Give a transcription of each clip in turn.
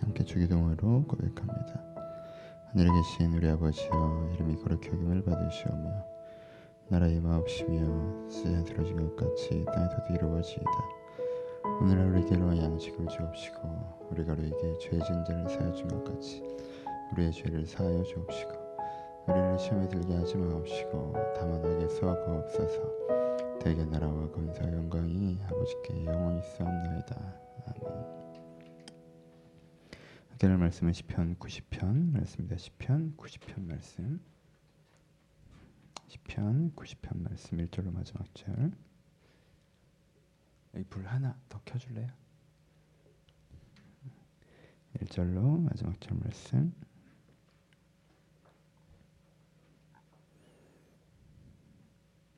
함께 주기도문으로 고백합니다. 하늘에 계신 우리 아버지여 이름이 거룩히 여김을 받으시오며 나라의 마옵시며 시에 들어진 것 같이 땅에서도 이루어지이다. 오늘 하루 에게 일용할 양식을 주옵시고 우리가 우리에게 죄 진자를 사하여 준 것 같이 우리의 죄를 사하여 주옵시고 우리를 시험에 들게 하지 마옵시고 다만 악에서 구옵소서 대개 나라와 권사 영광이 아버지께 영원히 있사옵나이다. 하늘 말씀은 시편 90편 말씀입니다. 시편 90편 말씀 시편 90편 말씀 1절로 마지막 절 여기 불 하나 더 켜줄래요? 1절로 마지막 절 말씀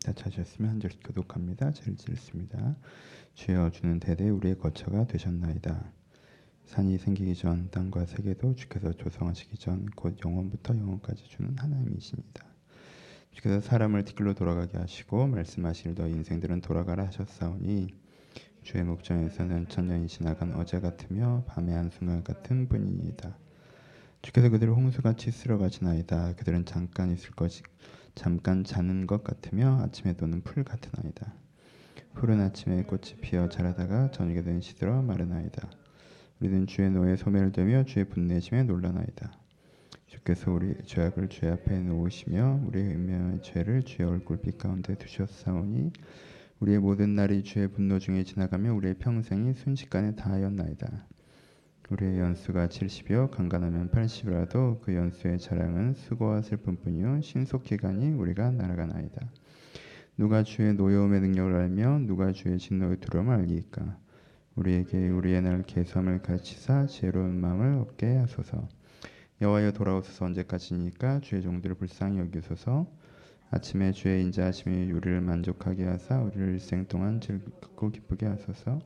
다 찾으셨으면 한 절씩 교독합니다. 제일 읽습니다. 주여 주는 대대 우리의 거처가 되셨나이다. 산이 생기기 전 땅과 세계도 주께서 조성하시기 전 곧 영원부터 영원까지 주는 하나님이십니다. 주께서 사람을 뒤길로 돌아가게 하시고 말씀하실 너 인생들은 돌아가라 하셨사오니 주의 목전에서는 천년이 지나간 어제 같으며 밤의 한순간 같은 분이니이다. 주께서 그들을 홍수같이 쓸어가시나이다. 그들은 잠깐 있을 것이 잠깐 자는 것 같으며 아침에 도는 풀 같으나이다. 푸른 아침에 꽃이 피어 자라다가 저녁에 되는 시들어 마르나이다. 우리는 주의 노에 소멸되며 주의 분내심에 놀라나이다. 주께서 우리 죄악을 주 앞에 놓으시며 우리의 은명한 죄를 주의 얼굴빛 가운데 두셨사오니 우리의 모든 날이 주의 분노 중에 지나가며 우리의 평생이 순식간에 다하였나이다. 우리의 연수가 70이요 강간하면 80이라도 그 연수의 자랑은 수고와 슬픔뿐이요 가니 우리가 날아가나이다. 누가 주의 노여움의 능력을 알며 누가 주의 진노의 두려움을 알리까 우리에게 우리의 날 계산을 가르치사 지혜로운 마음을 얻게 하소서. 여호와여 돌아오소서 언제까지니까 주의 종들을 불쌍히 여기소서. 아침에 주의 인자하심이 우리를 만족하게 하사 우리를 일생 동안 즐겁고 기쁘게 하소서.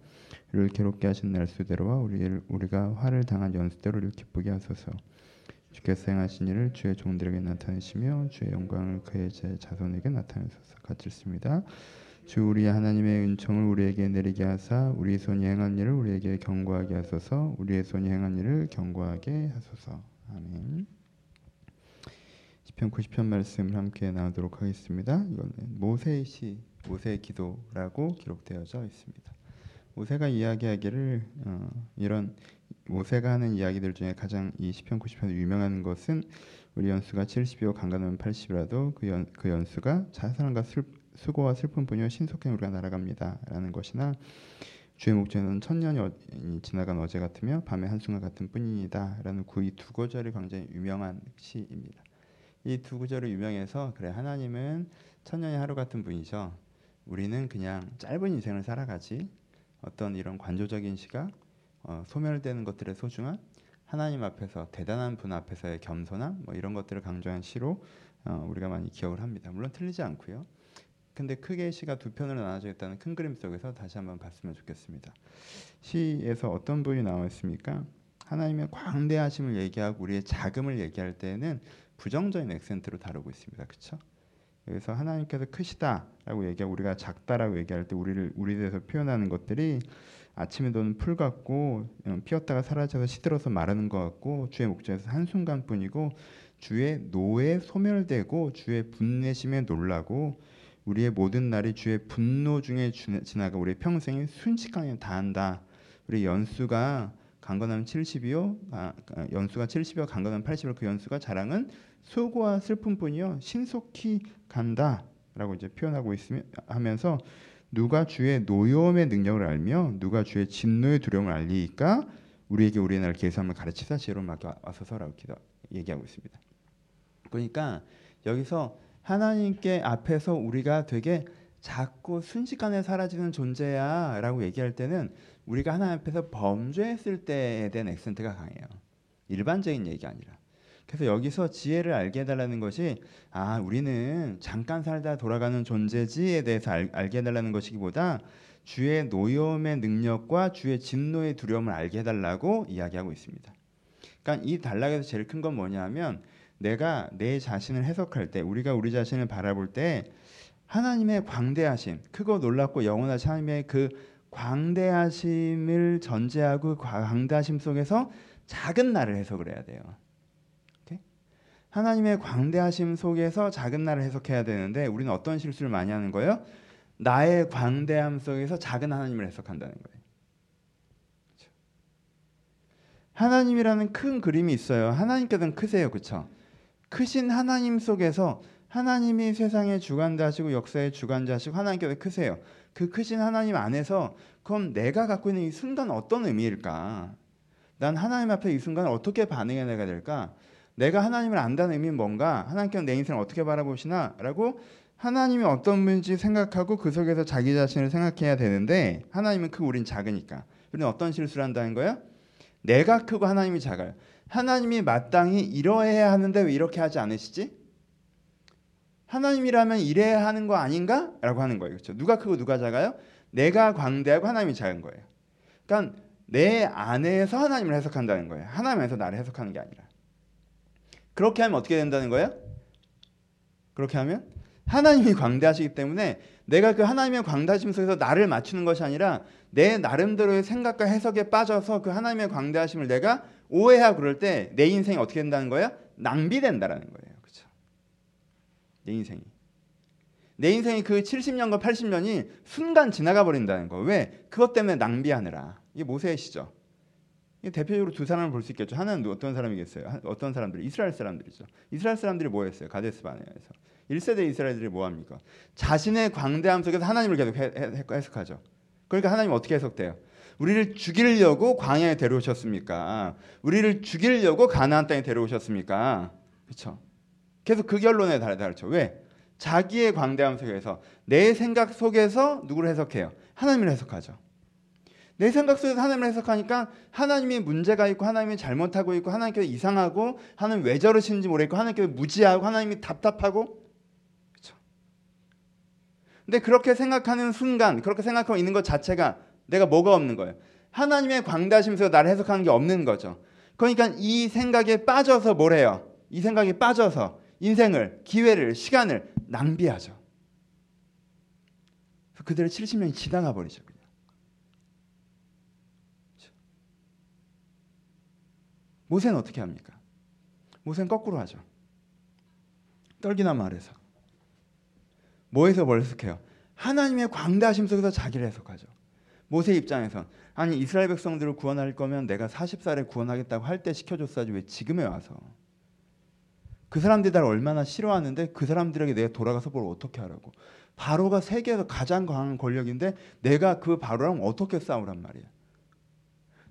우리를 괴롭게 하신 날수대로와 우리를 우리가 화를 당한 연수대로 우리를 기쁘게 하소서. 주께서 행하신 일을 주의 종들에게 나타내시며 주의 영광을 그의 제 자손에게 나타내소서. 같이 읽습니다. 주 우리 하나님의 은총을 우리에게 내리게 하사 우리 손이 행한 일을 우리에게 경고하게 하소서. 우리의 손이 행한 일을 경고하게 하소서. 아멘. 시편 90편 말씀을 함께 나누도록 하겠습니다. 이거는 모세의 시 모세의 기도라고 기록되어져 있습니다. 모세가 이야기하기를 어, 이런 모세가 하는 이야기들 중에 가장 이 시편 90편에 유명한 것은 우리 연수가 70이요 강간하면 80이라도 그, 연, 그 연수가 자살함과 슬 수고와 슬픔뿐이요 신속히 우리가 날아갑니다라는 것이나 주의 목적은 천년이 지나간 어제 같으며 밤의 한순간 같은 뿐이다라는 그 이 두 구절이 굉장히 유명한 시입니다. 이 두 구절이 유명해서 그래 하나님은 천년이 하루 같은 분이죠. 우리는 그냥 짧은 인생을 살아가지 어떤 이런 관조적인 시각 어, 소멸되는 것들의 소중함 하나님 앞에서 대단한 분 앞에서의 겸손함 뭐 이런 것들을 강조한 시로 어, 우리가 많이 기억을 합니다. 물론 틀리지 않고요. 근데 크게 시가 두 편으로 나눠져 있다는 큰 그림 속에서 다시 한번 봤으면 좋겠습니다. 시에서 어떤 부분이 나와 있습니까? 하나님의 광대하심을 얘기하고 우리의 자금을 얘기할 때는 부정적인 액센트로 다루고 있습니다. 그렇죠? 여기서 하나님께서 크시다라고 얘기하고 우리가 작다라고 얘기할 때 우리를 우리 대해서 표현하는 것들이 아침에 도는 풀 같고 어, 피었다가 사라져서 시들어서 마르는 것 같고 주의 목전에서 한 순간뿐이고 주의 노에 소멸되고 주의 분내심에 놀라고 우리의 모든 날이 주의 분노 중에 지나가 우리의 평생이 순식간에 다한다. 우리 연수가 강건하면 70이요. 아, 아, 연수가 70이요. 강건하면 80이요. 그 연수가 자랑은 수고와 슬픔뿐이요. 신속히 간다라고 이제 표현하고 있으며 하면서 누가 주의 노여움의 능력을 알며 누가 주의 진노의 두려움을 알리니까 우리에게 우리의 날 계산을 가르치사 지혜로 맡겨 와서서라고 얘기하고 있습니다. 그러니까 여기서 하나님께 앞에서 우리가 되게 작고 순식간에 사라지는 존재야라고 얘기할 때는 우리가 하나님 앞에서 범죄했을 때에 대한 액센트가 강해요. 일반적인 얘기 아니라. 그래서 여기서 지혜를 알게 해달라는 것이 아 우리는 잠깐 살다 돌아가는 존재지에 대해서 알, 알게 해달라는 것이기보다 주의 노여움의 능력과 주의 진노의 두려움을 알게 해달라고 이야기하고 있습니다. 그러니까 이 단락에서 제일 큰 건 뭐냐면 내가 내 자신을 해석할 때 우리가 우리 자신을 바라볼 때 하나님의 광대하심, 크고 놀랍고 영원하신 하나님의 그 광대하심을 전제하고 광대하심 속에서 작은 나를 해석을 해야 돼요. 하나님의 광대하심 속에서 작은 나를 해석해야 되는데 우리는 어떤 실수를 많이 하는 거예요? 나의 광대함 속에서 작은 하나님을 해석한다는 거예요. 그렇죠? 하나님이라는 큰 그림이 있어요. 하나님께서는 크세요, 그렇죠? 크신 하나님 속에서 하나님이 세상의 주관자시고 역사의 주관자시고 하나님께서 크세요. 그 크신 하나님 안에서 그럼 내가 갖고 있는 이 순간 어떤 의미일까? 난 하나님 앞에 이 순간을 어떻게 반응해야 내가 될까? 내가 하나님을 안다는 의미는 뭔가? 하나님께서 내 인생을 어떻게 바라보시나? 라고 하나님이 어떤 분인지 생각하고 그 속에서 자기 자신을 생각해야 되는데 하나님은 크고 우린 작으니까 우리는 어떤 실수를 한다는 거야? 내가 크고 하나님이 작아요. 하나님이 마땅히 이러해야 하는데 왜 이렇게 하지 않으시지? 하나님이라면 이래야 하는 거 아닌가? 라고 하는 거예요. 그렇죠? 누가 크고 누가 작아요? 내가 광대하고 하나님이 작은 거예요. 그러니까 내 안에서 하나님을 해석한다는 거예요. 하나님에서 나를 해석하는 게 아니라. 그렇게 하면 어떻게 된다는 거예요? 그렇게 하면 하나님이 광대하시기 때문에 내가 그 하나님의 광대하심 속에서 나를 맞추는 것이 아니라 내 나름대로의 생각과 해석에 빠져서 그 하나님의 광대하심을 내가 오해하고 그럴 때 내 인생이 어떻게 된다는 거야? 낭비된다라는 거예요. 그렇죠? 내 인생이. 내 인생이 그 70년과 80년이 순간 지나가 버린다는 거. 왜? 그것 때문에 낭비하느라. 이게 모세의 시죠. 대표적으로 두 사람을 볼 수 있겠죠. 하나는 어떤 사람이겠어요? 어떤 사람들? 이스라엘 사람들이죠. 이스라엘 사람들이 뭐 했어요? 가데스 바네아에서. 1세대 이스라엘들이 뭐 합니까? 자신의 광대함 속에서 하나님을 계속 해석하죠. 그러니까 하나님 어떻게 해석돼요? 우리를 죽이려고 광야에 데려오셨습니까? 우리를 죽이려고 가나안 땅에 데려오셨습니까? 그렇죠? 계속 그 결론에 달하죠. 왜? 자기의 광대함 속에서 내 생각 속에서 누구를 해석해요? 하나님을 해석하죠. 내 생각 속에서 하나님을 해석하니까 하나님이 문제가 있고 하나님이 잘못하고 있고 하나님께서 이상하고 하나님 왜 저러시는지 모르겠고 하나님께서 무지하고 하나님이 답답하고 그렇죠. 근데 그렇게 생각하는 순간 그렇게 생각하고 있는 것 자체가 내가 뭐가 없는 거예요? 하나님의 광대하심에서 나를 해석하는 게 없는 거죠. 그러니까 이 생각에 빠져서 뭘 해요? 이 생각에 빠져서 인생을 기회를 시간을 낭비하죠. 그대로 70년이 지나가 버리죠. 모세는 어떻게 합니까? 모세는 거꾸로 하죠. 떨기나 말해서. 뭐에서 뭘 해석해요? 하나님의 광대하심 속에서 자기를 해석하죠. 모세 입장에서 아니 이스라엘 백성들을 구원할 거면 내가 40살에 구원하겠다고 할 때 시켜줬어야지 왜 지금에 와서? 그 사람들이 나를 얼마나 싫어하는데 그 사람들에게 내가 돌아가서 뭘 어떻게 하라고? 바로가 세계에서 가장 강한 권력인데 내가 그 바로랑 어떻게 싸우란 말이야?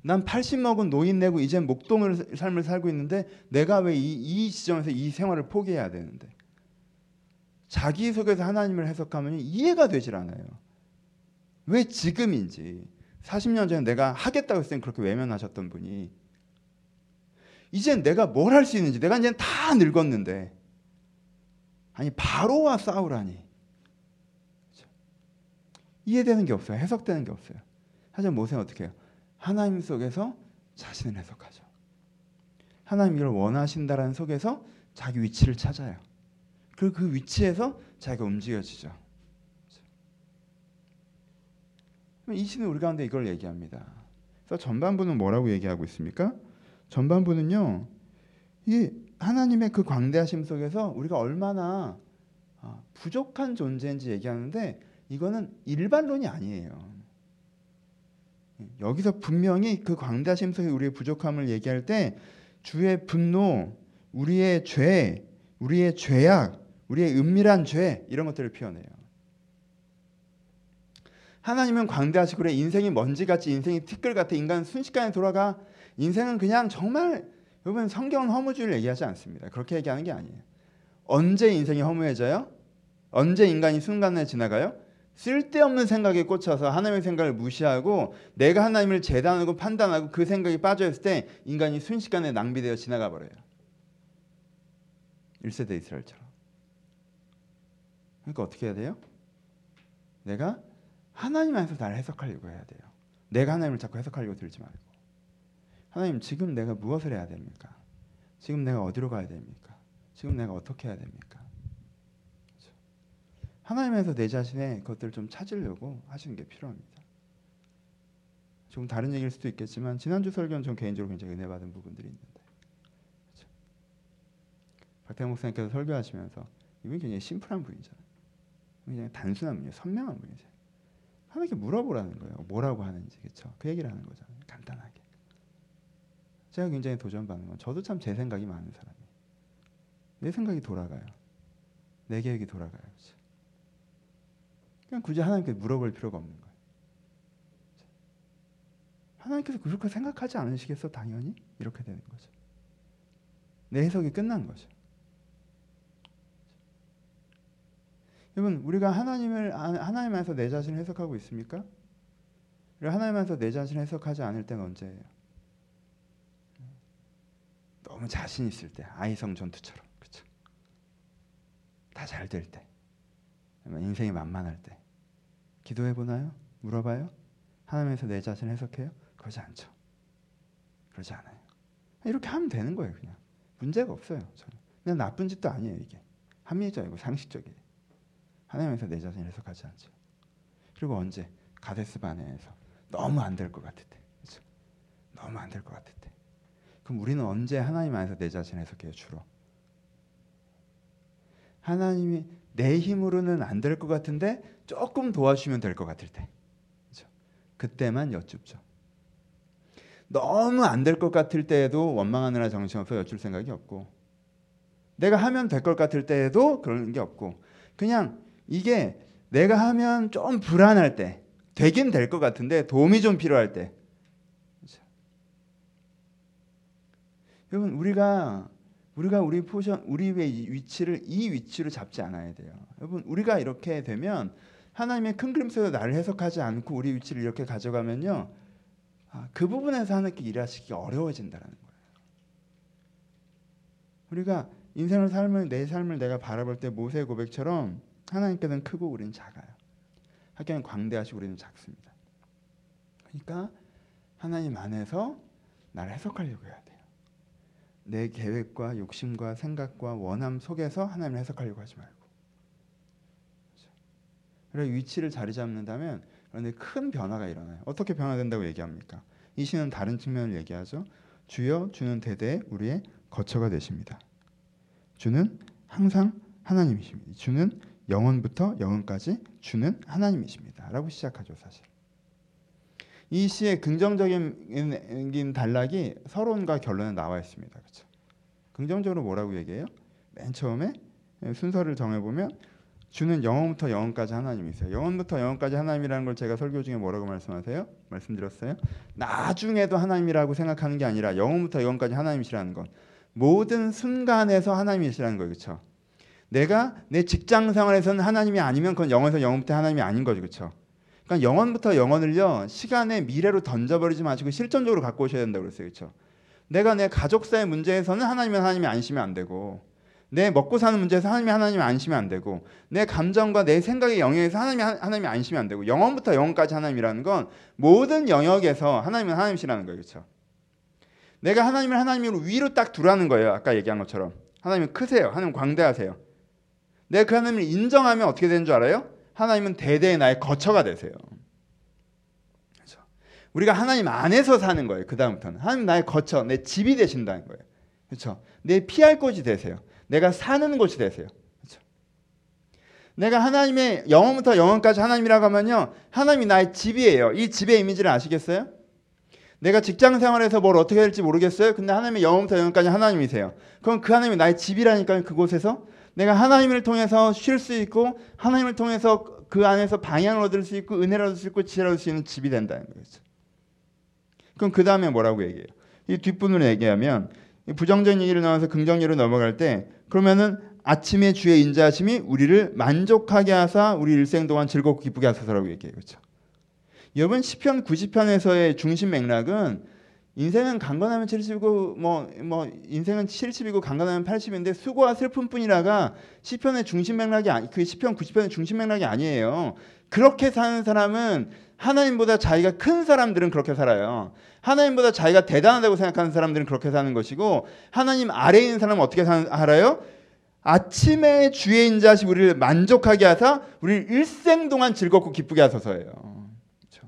난 80 먹은 노인 내고 이제 목동을 삶을 살고 있는데 내가 왜이이 지점에서 이 생활을 포기해야 되는데? 자기 속에서 하나님을 해석하면 이해가 되질 않아요. 왜 지금인지 40년 전에 내가 하겠다고 했을 땐 그렇게 외면하셨던 분이 이젠 내가 뭘 할 수 있는지 내가 이제 다 늙었는데 아니 바로와 싸우라니 이해되는 게 없어요. 해석되는 게 없어요. 하지만 모세는 어떻게 해요? 하나님 속에서 자신을 해석하죠. 하나님 이걸 원하신다라는 속에서 자기 위치를 찾아요. 그리고 그 위치에서 자기가 움직여지죠. 이 시는 우리 가운데 이걸 얘기합니다. 그래서 전반부는 뭐라고 얘기하고 있습니까? 전반부는요. 이 하나님의 그 광대하심 속에서 우리가 얼마나 아, 부족한 존재인지 얘기하는데 이거는 일반론이 아니에요. 여기서 분명히 그 광대하심 속에 우리의 부족함을 얘기할 때 주의 분노, 우리의 죄, 우리의 죄악, 우리의 은밀한 죄 이런 것들을 표현해요. 하나님은 광대하시고 그래 인생이 먼지같이 인생이 티끌 같아 인간은 순식간에 돌아가 인생은 그냥 정말 여러분 성경은 허무주의를 얘기하지 않습니다. 그렇게 얘기하는 게 아니에요. 언제 인생이 허무해져요? 언제 인간이 순간에 지나가요? 쓸데없는 생각에 꽂혀서 하나님의 생각을 무시하고 내가 하나님을 재단하고 판단하고 그 생각이 빠져있을 때 인간이 순식간에 낭비되어 지나가 버려요. 1세대 이스라엘처럼. 그러니까 어떻게 해야 돼요? 내가 하나님 안에서 나를 해석하려고 해야 돼요. 내가 하나님을 자꾸 해석하려고 들지 말고. 하나님 지금 내가 무엇을 해야 됩니까? 지금 내가 어디로 가야 됩니까? 지금 내가 어떻게 해야 됩니까? 하나님에서 내 자신의 것들을 좀 찾으려고 하시는 게 필요합니다. 조금 다른 얘기일 수도 있겠지만 지난주 설교는 전 개인적으로 굉장히 은혜 받은 부분들이 있는데 그렇죠? 박태영 목사님께서 설교하시면서 이분이 굉장히 심플한 분이잖아요. 굉장히 단순한 분이에요. 선명한 분이세요. 하나님께 물어보라는 거예요. 뭐라고 하는지 그렇죠? 그 얘기를 하는 거잖아요. 간단하게. 제가 굉장히 도전받는 건 저도 참 제 생각이 많은 사람이에요. 내 생각이 돌아가요. 내 계획이 돌아가요. 그렇죠? 그냥 굳이 하나님께 물어볼 필요가 없는 거예요. 하나님께서 그렇게 생각하지 않으시겠어? 당연히 이렇게 되는 거죠. 내 해석이 끝난 거죠. 여러분 우리가 하나님을 하나님 안에서 내 자신을 해석하고 있습니까? 하나님 안에서 내 자신을 해석하지 않을 때는 언제예요? 너무 자신 있을 때 아이성 전투처럼 그렇죠? 다 잘 될 때, 인생이 만만할 때 기도해 보나요? 물어봐요? 하나님에서 내 자신을 해석해요? 그러지 않죠. 그러지 않아요. 이렇게 하면 되는 거예요, 그냥. 문제가 없어요. 저는. 그냥 나쁜 짓도 아니에요, 이게. 합리적이고 상식적이에요. 하나님에서 내 자신을 해석하지 않죠. 그리고 언제? 가데스 바네에서 너무 안 될 것 같을 때. 그렇죠? 너무 안 될 것 같을 때. 그럼 우리는 언제 하나님 안에서 내 자신을 해석해요, 주로? 하나님이 내 힘으로는 안 될 것 같은데 조금 도와주면 될 것 같을 때. 그렇죠? 그때만 여쭙죠. 너무 안 될 것 같을 때에도 원망하느라 정신없어 여쭐 생각이 없고 내가 하면 될 것 같을 때에도 그런 게 없고 그냥 이게 내가 하면 좀 불안할 때 되긴 될 것 같은데 도움이 좀 필요할 때 그렇죠? 여러분 우리가 우리가 우리 포지션 우리의 위치를 이 위치로 잡지 않아야 돼요. 여러분 우리가 이렇게 되면 하나님의 큰 그림 속에서 나를 해석하지 않고 우리 위치를 이렇게 가져가면요 아, 그 부분에서 하나님께 일하시기 어려워진다는 거예요. 우리가 인생을 삶을 내 삶을 내가 바라볼 때 모세의 고백처럼 하나님께서는 크고 우리는 작아요. 하나님 광대하시고 우리는 작습니다. 그러니까 하나님 안에서 나를 해석하려고 해야 돼요. 내 계획과 욕심과 생각과 원함 속에서 하나님을 해석하려고 하지 말고. 그렇죠? 그래서 위치를 자리 잡는다면 그런데 큰 변화가 일어나요. 어떻게 변화된다고 얘기합니까? 이 시는 다른 측면을 얘기하죠. 주여 주는 대대 우리의 거처가 되십니다. 주는 항상 하나님이십니다. 주는 영원부터 영원까지 주는 하나님이십니다. 라고 시작하죠, 사실. 이 시의 긍정적인 단락이 서론과 결론에 나와 있습니다. 그렇죠? 긍정적으로 뭐라고 얘기해요? 맨 처음에 순서를 정해보면 주는 영원부터 영원까지 하나님이세요. 영원부터 영원까지 하나님이라는 걸 제가 설교 중에 뭐라고 말씀하세요? 말씀드렸어요. 나중에도 하나님이라고 생각하는 게 아니라 영원부터 영원까지 하나님이시라는 건 모든 순간에서 하나님이시라는 거예요. 그렇죠? 내가 내 직장 생활에서는 하나님이 아니면 그건 영원에서 영원부터 하나님이 아닌 거죠. 그렇죠? 그러니까 영원부터 영원을요. 시간의 미래로 던져버리지 마시고 실존적으로 갖고 오셔야 된다고 그랬어요. 그렇죠? 내가 내 가족사의 문제에서는 하나님은 하나님이 아니시면 안 되고 내 먹고 사는 문제에서 하나님이 하나님이 안심이 안 되고 내 감정과 내 생각의 영역에서 하나님이 하나님이 안심이 안 되고 영원부터 영원까지 하나님이라는 건 모든 영역에서 하나님은 하나님이시라는 거예요. 그렇죠? 내가 하나님을 하나님으로 위로 딱 두라는 거예요. 아까 얘기한 것처럼. 하나님은 크세요. 하나님 광대하세요. 내가 그 하나님을 인정하면 어떻게 되는 줄 알아요? 하나님은 대대의 나의 거처가 되세요. 그렇죠? 우리가 하나님 안에서 사는 거예요. 그 다음부터는 하나님 나의 거처, 내 집이 되신다는 거예요. 그렇죠? 내 피할 곳이 되세요. 내가 사는 곳이 되세요. 그렇죠? 내가 하나님의 영원부터 영원까지 하나님이라고 하면요. 하나님이 나의 집이에요. 이 집의 이미지를 아시겠어요? 내가 직장 생활에서 뭘 어떻게 할지 모르겠어요. 근데 하나님의 영원부터 영원까지 하나님이세요. 그럼 그 하나님이 나의 집이라니까요. 그곳에서 내가 하나님을 통해서 쉴 수 있고 하나님을 통해서 그 안에서 방향을 얻을 수 있고 은혜를 얻을 수 있고 지혜를 얻을 수 있는 집이 된다는 거죠. 그럼 그 다음에 뭐라고 얘기해요? 이 뒷부분을 얘기하면 부정적인 얘기를 나와서 긍정적으로 넘어갈 때 그러면은 아침에 주의 인자하심이 우리를 만족하게 하사 우리 일생 동안 즐겁고 기쁘게 하소서라고 얘기해요. 그렇죠? 여러분 시편 90편에서의 중심 맥락은 인생은 강건하면 70이고 뭐, 뭐 인생은 70이고 강건하면 80인데 수고와 슬픔뿐이라가 시편의 중심 맥락이 아니 그 시편 90편의 중심 맥락이 아니에요. 그렇게 사는 사람은 하나님보다 자기가 큰 사람들은 그렇게 살아요. 하나님보다 자기가 대단하다고 생각하는 사람들은 그렇게 사는 것이고 하나님 아래에 있는 사람은 어떻게 살아요? 아침에 주의 인자시 우리를 만족하게 하사 우리를 일생 동안 즐겁고 기쁘게 하소서예요. 그렇죠?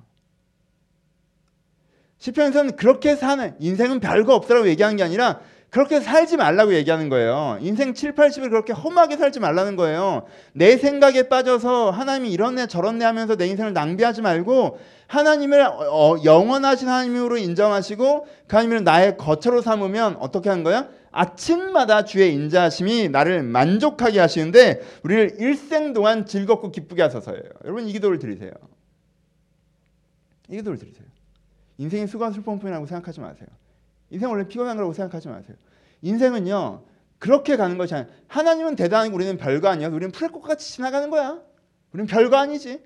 시편에서는 그렇게 사는 인생은 별거 없다라고 얘기하는 게 아니라 그렇게 살지 말라고 얘기하는 거예요. 인생 7, 80을 그렇게 험하게 살지 말라는 거예요. 내 생각에 빠져서 하나님이 이런 애 저런 애 하면서 내 인생을 낭비하지 말고 하나님을 어, 영원하신 하나님으로 인정하시고 그 하나님을 나의 거처로 삼으면 어떻게 하는 거야? 아침마다 주의 인자하심이 나를 만족하게 하시는데 우리를 일생 동안 즐겁고 기쁘게 하소서예요. 여러분 이 기도를 드리세요. 이 기도를 드리세요. 인생이 수고한 슬픔뿐이라고 생각하지 마세요. 인생 원래 피곤한 거라고 생각하지 마세요. 인생은요 그렇게 가는 것이 아니라 하나님은 대단하고 우리는 별거 아니야. 우리는 풀꽃 같이 지나가는 거야. 우리는 별거 아니지.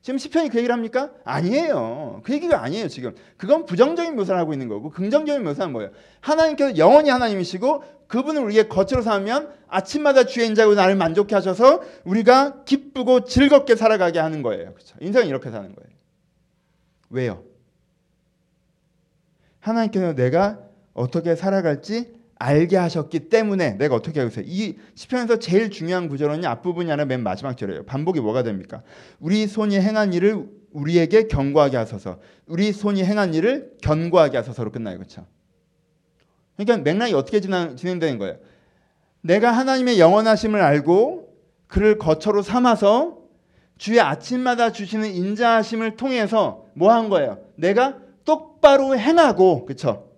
지금 시편이 그 얘기를 합니까? 아니에요. 그 얘기가 아니에요, 지금. 그건 부정적인 묘사를 하고 있는 거고 긍정적인 묘사는 뭐예요? 하나님께서 영원히 하나님이시고 그분을 우리의 거처로 삼으면 아침마다 주의 인자고 나를 만족해 하셔서 우리가 기쁘고 즐겁게 살아가게 하는 거예요. 그렇죠? 인생은 이렇게 사는 거예요. 왜요? 하나님께서 내가 어떻게 살아갈지 알게 하셨기 때문에 내가 어떻게 하고 있어요? 이 시편에서 제일 중요한 구절은 앞부분이 아니라 맨 마지막 절이에요. 반복이 뭐가 됩니까? 우리 손이 행한 일을 우리에게 경고하게 하소서. 우리 손이 행한 일을 견고하게 하소서로 끝나요. 그렇죠? 그러니까 맥락이 어떻게 진행, 진행되는 거예요? 내가 하나님의 영원하심을 알고 그를 거처로 삼아서 주의 아침마다 주시는 인자하심을 통해서 뭐 한 거예요? 내가 똑바로 행하고 그렇죠?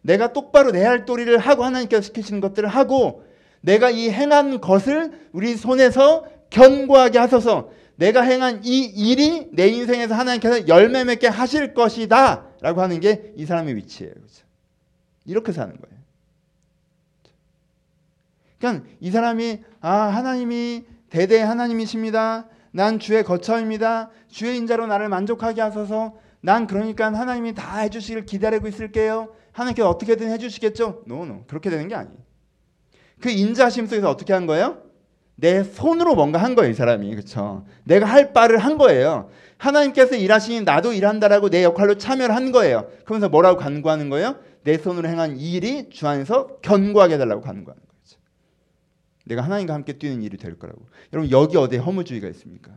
내가 똑바로 내 할 도리를 하고 하나님께서 시키시는 것들을 하고 내가 이 행한 것을 우리 손에서 견고하게 하소서 내가 행한 이 일이 내 인생에서 하나님께서 열매 맺게 하실 것이다 라고 하는 게 이 사람의 위치예요. 그렇죠? 이렇게 사는 거예요. 그러니까 이 사람이 아 하나님이 대대 하나님이십니다. 난 주의 거처입니다. 주의 인자로 나를 만족하게 하소서. 난 그러니까 하나님이 다 해주시길 기다리고 있을게요. 하나님께서 어떻게든 해주시겠죠? 노노 no, no. 그렇게 되는 게 아니에요. 그 인자심 속에서 어떻게 한 거예요? 내 손으로 뭔가 한 거예요, 이 사람이. 그렇죠? 내가 할 바를 한 거예요. 하나님께서 일하시니 나도 일한다라고 내 역할로 참여를 한 거예요. 그러면서 뭐라고 간구하는 거예요? 내 손으로 행한 일이 주 안에서 견고하게 해달라고 간구하는 거죠. 내가 하나님과 함께 뛰는 일이 될 거라고. 여러분 여기 어디에 허무주의가 있습니까?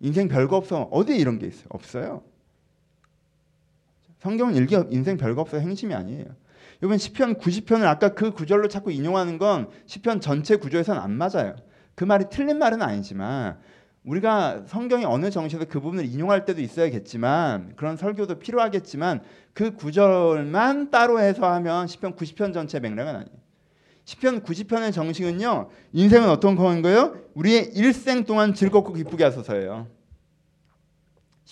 인생 별거 없어. 어디에 이런 게 있어요? 없어요. 성경은 일기 인생 별거 없어 행심이 아니에요. 이번 시편 90편을 아까 그 구절로 자꾸 인용하는 건 시편 전체 구조에서는 안 맞아요. 그 말이 틀린 말은 아니지만 우리가 성경의 어느 정시에서 그 부분을 인용할 때도 있어야겠지만 그런 설교도 필요하겠지만 그 구절만 따로 해서 하면 시편 90편 전체 맥락은 아니에요. 시편 90편의 정식은요. 인생은 어떤 거인 거예요? 우리의 일생 동안 즐겁고 기쁘게 하소서예요.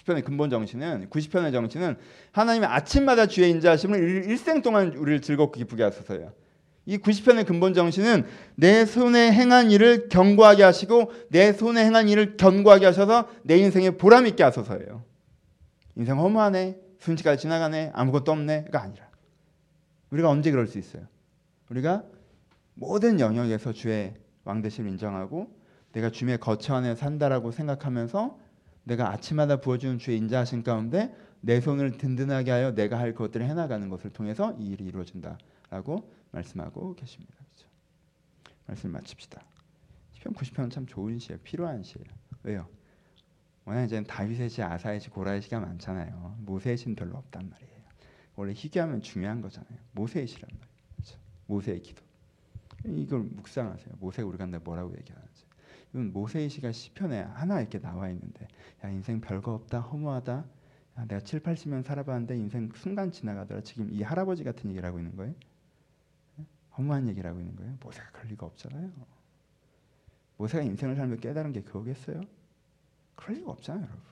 시편의 근본 정신은 90편의 정신은 하나님의 아침마다 주의 인자하심을 일생 동안 우리를 즐겁고 기쁘게 하소서예요. 이 90편의 근본 정신은 내 손에 행한 일을 경고하게 하시고 내 손에 행한 일을 견고하게 하셔서 내 인생에 보람 있게 하소서예요. 인생 허무하네, 순식간에 지나가네, 아무것도 없네가 아니라 우리가 언제 그럴 수 있어요? 우리가 모든 영역에서 주의 왕대심을 인정하고 내가 주의 거처 안에 산다라고 생각하면서 내가 아침마다 부어주는 주의 인자하신 가운데 내 손을 든든하게 하여 내가 할 것들을 해나가는 것을 통해서 이 일이 이루어진다라고 말씀하고 계십니다. 그렇죠? 말씀 마칩시다. 시편 90편은 참 좋은 시예요. 필요한 시예요. 왜요? 워낙 이제 다윗의 시, 아사의 시, 고라의 시가 많잖아요. 모세의 시는 별로 없단 말이에요. 원래 희귀하면 중요한 거잖아요. 모세의 시란 말이에요. 그렇죠? 모세의 기도. 이걸 묵상하세요. 모세가 우리가 뭐라고 얘기하는지. 모세의 시가 시편에 하나 이렇게 나와 있는데 야 인생 별거 없다 허무하다. 야, 내가 7, 80년 살아봤는데 인생 순간 지나가더라. 지금 이 할아버지 같은 얘기를 하고 있는 거예요? 허무한 얘기를 하고 있는 거예요? 모세가 그럴 리가 없잖아요. 모세가 인생을 살면서 깨달은 게 그거겠어요? 그럴 리가 없잖아요 여러분.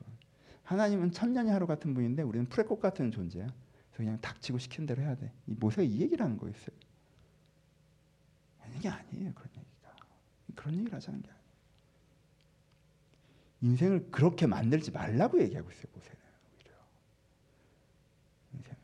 하나님은 천년이 하루 같은 분인데 우리는 풀꽃 같은 존재야. 그래서 그냥 닥치고 시킨 대로 해야 돼이 모세가 이 얘기를 하는 거였어요? 이게 아니에요 그런 얘기가. 그런 얘기를 하자는 게 인생을 그렇게 만들지 말라고 얘기하고 있어요. 모세는 인생을.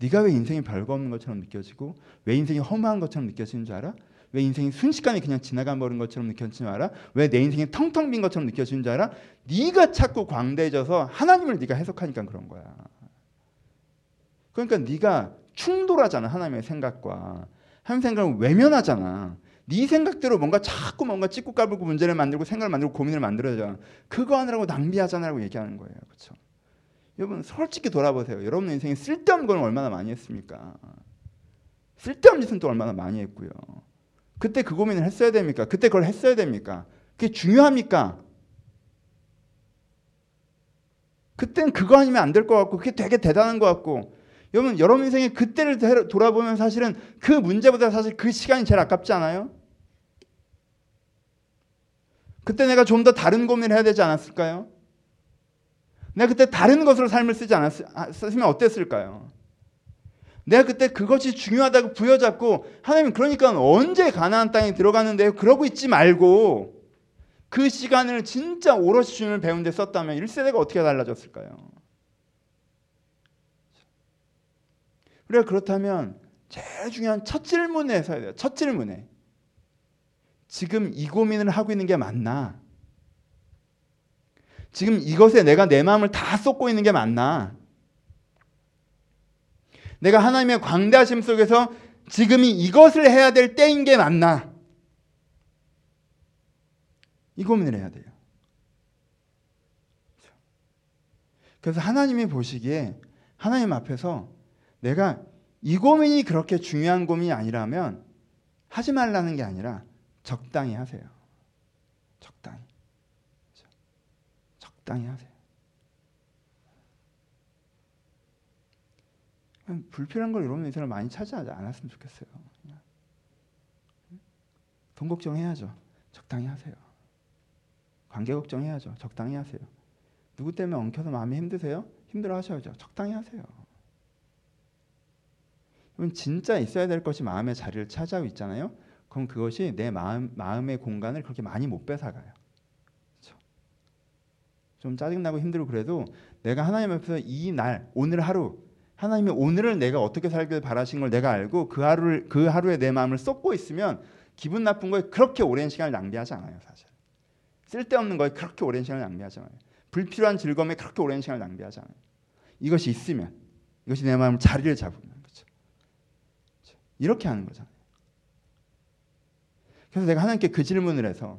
네가 왜 인생이 별거 없는 것처럼 느껴지고 왜 인생이 허무한 것처럼 느껴지는 줄 알아? 왜 인생이 순식간에 그냥 지나가 버린 것처럼 느껴지는 줄 알아? 왜 내 인생이 텅텅 빈 것처럼 느껴지는 줄 알아? 네가 자꾸 광대해져서 하나님을 네가 해석하니까 그런 거야. 그러니까 네가 충돌하잖아 하나님의 생각과 하나님 생각을 외면하잖아. 네 생각대로 뭔가 자꾸 뭔가 찍고 까불고 문제를 만들고 생각을 만들고 고민을 만들어야 그거 하느라고 낭비하잖아라고 얘기하는 거예요. 그렇죠? 여러분 솔직히 돌아보세요. 여러분 인생에 쓸데없는 건 얼마나 많이 했습니까? 쓸데없는 짓은 또 얼마나 많이 했고요. 그때 그 고민을 했어야 됩니까? 그때 그걸 했어야 됩니까? 그게 중요합니까? 그땐 그거 아니면 안 될 것 같고 그게 되게 대단한 것 같고 여러분 여러분 인생의 그때를 돌아보면 사실은 그 문제보다 사실 그 시간이 제일 아깝지 않아요? 그때 내가 좀 더 다른 고민을 해야 되지 않았을까요? 내가 그때 다른 것으로 삶을 쓰지 않았으면 어땠을까요? 내가 그때 그것이 중요하다고 부여잡고 하나님 그러니까 언제 가나안 땅에 들어가는데요? 그러고 있지 말고 그 시간을 진짜 오롯이 주님을 배운 데 썼다면 1세대가 어떻게 달라졌을까요? 우리가 그렇다면 제일 중요한 첫 질문에 서야 돼요. 첫 질문에. 지금 이 고민을 하고 있는 게 맞나? 지금 이것에 내가 내 마음을 다 쏟고 있는 게 맞나? 내가 하나님의 광대하심 속에서 지금이 이것을 해야 될 때인 게 맞나? 이 고민을 해야 돼요. 그래서 하나님이 보시기에 하나님 앞에서 내가 이 고민이 그렇게 중요한 고민이 아니라면 하지 말라는 게 아니라 적당히 하세요. 적당히. 적당히 하세요. 불필요한 걸 여러분 인생을 많이 차지하지 않았으면 좋겠어요. 돈 걱정해야죠. 적당히 하세요. 관계 걱정해야죠. 적당히 하세요. 누구 때문에 엉켜서 마음이 힘드세요? 힘들어 하셔야죠. 적당히 하세요. 그럼 진짜 있어야 될 것이 마음의 자리를 차지하고 있잖아요. 그럼 그것이 내 마음 마음의 공간을 그렇게 많이 못 뺏어가요. 그렇죠? 좀 짜증나고 힘들고 그래도 내가 하나님 앞에서 이 날 오늘 하루 하나님이 오늘을 내가 어떻게 살길 바라신 걸 내가 알고 그 하루를 그 하루에 내 마음을 쏟고 있으면 기분 나쁜 거에 그렇게 오랜 시간을 낭비하지 않아요, 사실. 쓸데없는 거에 그렇게 오랜 시간을 낭비하지 않아요. 불필요한 즐거움에 그렇게 오랜 시간을 낭비하지 않아요. 이것이 있으면 이것이 내 마음 자리를 잡으면 그렇죠? 그렇죠? 이렇게 하는 거잖아요. 그래서 내가 하나님께 그 질문을 해서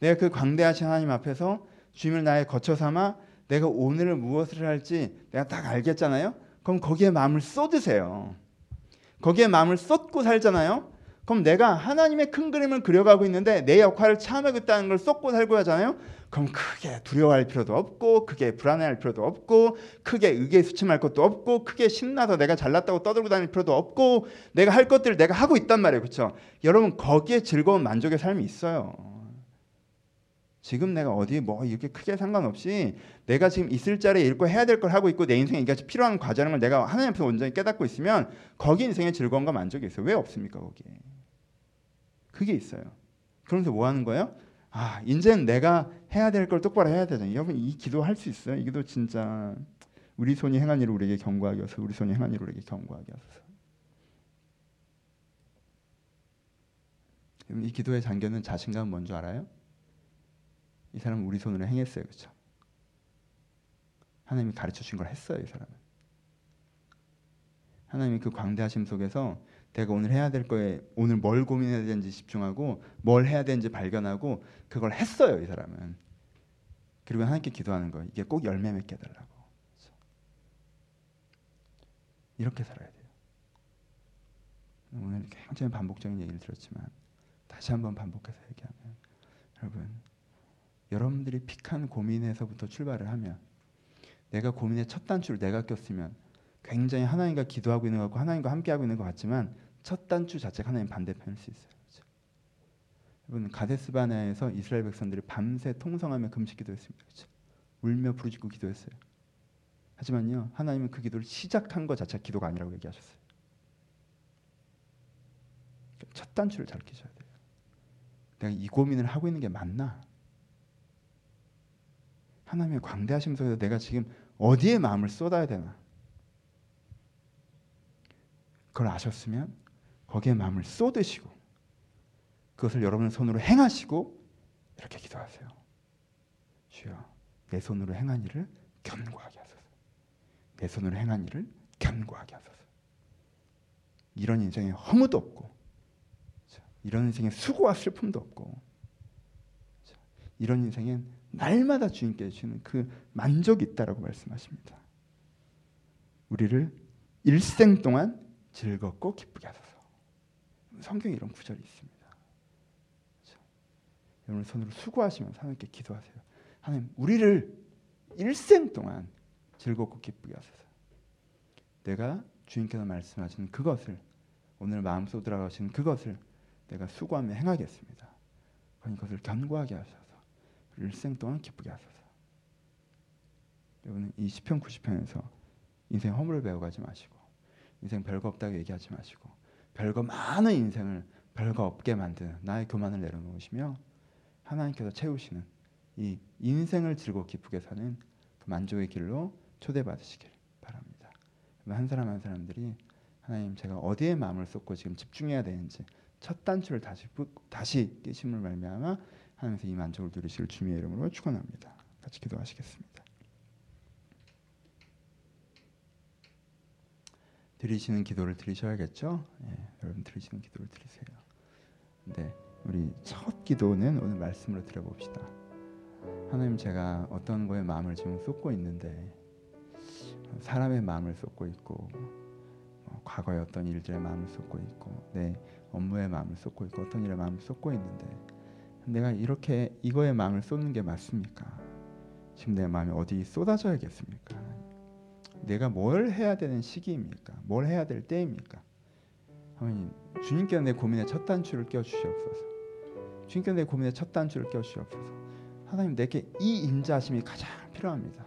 내가 그 광대하신 하나님 앞에서 주님을 나의 거처 삼아 내가 오늘을 무엇을 할지 내가 딱 알겠잖아요. 그럼 거기에 마음을 쏟으세요. 거기에 마음을 쏟고 살잖아요. 그럼 내가 하나님의 큰 그림을 그려가고 있는데 내 역할을 참여하겠다는 걸 쏟고 살고 하잖아요. 그럼 크게 두려워할 필요도 없고 크게 불안해할 필요도 없고 크게 의기에 수침할 것도 없고 크게 신나서 내가 잘났다고 떠들고 다닐 필요도 없고 내가 할 것들을 내가 하고 있단 말이에요. 그렇죠? 여러분 거기에 즐거운 만족의 삶이 있어요. 지금 내가 어디 뭐 이렇게 크게 상관없이 내가 지금 있을 자리에 있고 해야 될 걸 하고 있고 내 인생에 이것이 필요한 과제라는 걸 내가 하나님 앞에서 온전히 깨닫고 있으면 거기 인생의 즐거움과 만족이 있어요. 왜 없습니까 거기에? 그게 있어요. 그러면서 뭐 하는 거예요? 아, 이제는 내가 해야 될 걸 똑바로 해야 되잖아요. 여러분 이 기도 할 수 있어요? 이 기도 진짜 우리 손이 행한 일을 우리에게 경고하게 하소서. 우리 손이 행한 일을 우리에게 경고하게 하소서. 이 기도의 장견은 자신감 뭔지 알아요? 이 사람은 우리 손으로 행했어요. 그렇죠? 하나님이 가르쳐 준 걸 했어요, 이 사람은. 하나님이 그 광대하심 속에서 내가 오늘 해야 될 거에 오늘 뭘 고민해야 되는지 집중하고 뭘 해야 되는지 발견하고 그걸 했어요, 이 사람은. 그리고 하나님께 기도하는 거예요. 이게 꼭 열매 맺게 해달라고. 이렇게 살아야 돼요. 오늘 굉장히 반복적인 얘기를 들었지만 다시 한번 반복해서 얘기하면 여러분 여러분들이 픽한 고민에서부터 출발을 하면 내가 고민의 첫 단추를 내가 꼈으면 굉장히 하나님과 기도하고 있는 것 같고 하나님과 함께하고 있는 것 같지만 첫 단추 자체가 하나님 반대편일 수 있어요. 그렇죠? 여러분 가데스바나에서 이스라엘 백성들이 밤새 통성하며 금식 기도했습니다. 그렇죠? 울며 부르짖고 기도했어요. 하지만요 하나님은 그 기도를 시작한 것 자체가 기도가 아니라고 얘기하셨어요. 첫 단추를 잘 끼셔야 돼요. 내가 이 고민을 하고 있는 게 맞나? 하나님의 광대하심 속에서 내가 지금 어디에 마음을 쏟아야 되나? 그걸 아셨으면 거기에 마음을 쏟으시고 그것을 여러분의 손으로 행하시고 이렇게 기도하세요. 주여, 내 손으로 행한 일을 견고하게 하소서. 내 손으로 행한 일을 견고하게 하소서. 이런 인생에 허무도 없고, 이런 인생에 수고와 슬픔도 없고, 이런 인생엔 날마다 주님께 주는 그 만족이 있다라고 말씀하십니다. 우리를 일생 동안 즐겁고 기쁘게 하소서. 성경에 이런 구절이 있습니다. 그렇죠? 여러분 손으로 수고하시면서 하나님께 기도하세요. 하나님 우리를 일생 동안 즐겁고 기쁘게 하소서. 내가 주님께서 말씀하신 그것을 오늘 마음속 들어가신 그것을 내가 수고하며 행하겠습니다. 그러니 그것을 견고하게 하셔서 일생 동안 기쁘게 하소서. 여러분 이 시편 90편에서 인생 허물을 배워가지 마시고 인생 별거 없다고 얘기하지 마시고 별거 많은 인생을 별거 없게 만드는 나의 교만을 내려놓으시며 하나님께서 채우시는 이 인생을 즐겁고 기쁘게 사는 그 만족의 길로 초대받으시길 바랍니다. 한 사람 한 사람들이 하나님 제가 어디에 마음을 쏟고 지금 집중해야 되는지 첫 단추를 다시 다시 깨심을 말미암아 하나님께서 이 만족을 누리실 주님의 이름으로 축원합니다. 같이 기도하시겠습니다. 드리시는 기도를 드리셔야겠죠? 예, 여러분 드리시는 기도를 드리세요. 네, 우리 첫 기도는 오늘 말씀으로 드려봅시다. 하나님 제가 어떤 거에 마음을 지금 쏟고 있는데 사람의 마음을 쏟고 있고 어, 과거의 어떤 일들의 마음을 쏟고 있고 내 업무의 마음을 쏟고 있고 어떤 일의 마음을 쏟고 있는데 내가 이렇게 이거에 마음을 쏟는 게 맞습니까? 지금 내 마음이 어디 쏟아져야겠습니까? 내가 뭘 해야 되는 시기입니까? 뭘 해야 될 때입니까? 하나님 주님께서 내 고민의 첫 단추를 껴 주시옵소서. 주님께서 내 고민의 첫 단추를 껴 주시옵소서. 하나님 내게 이 인자심이 가장 필요합니다.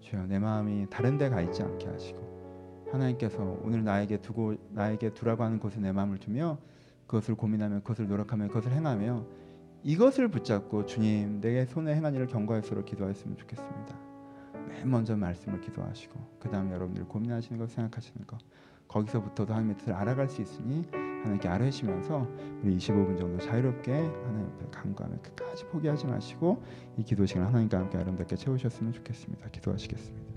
주여 내 마음이 다른 데 가 있지 않게 하시고 하나님께서 오늘 나에게 두고 나에게 두라고 하는 곳에 내 마음을 두며 그것을 고민하며 그것을 노력하며 그것을 행하며 이것을 붙잡고 주님 내게 손에 행한 일을 경과할수록 기도하였으면 좋겠습니다. 맨 먼저 말씀을 기도하시고 그 다음에 여러분들 고민하시는 거 생각하시는 거 거기서부터도 하나님의 뜻을 알아갈 수 있으니 하나님께 아뢰시면서 우리 25분 정도 자유롭게 하나님 앞에 간구하며 끝까지 포기하지 마시고 이 기도 시간 하나님과 함께 아름답게 채우셨으면 좋겠습니다. 기도하시겠습니다.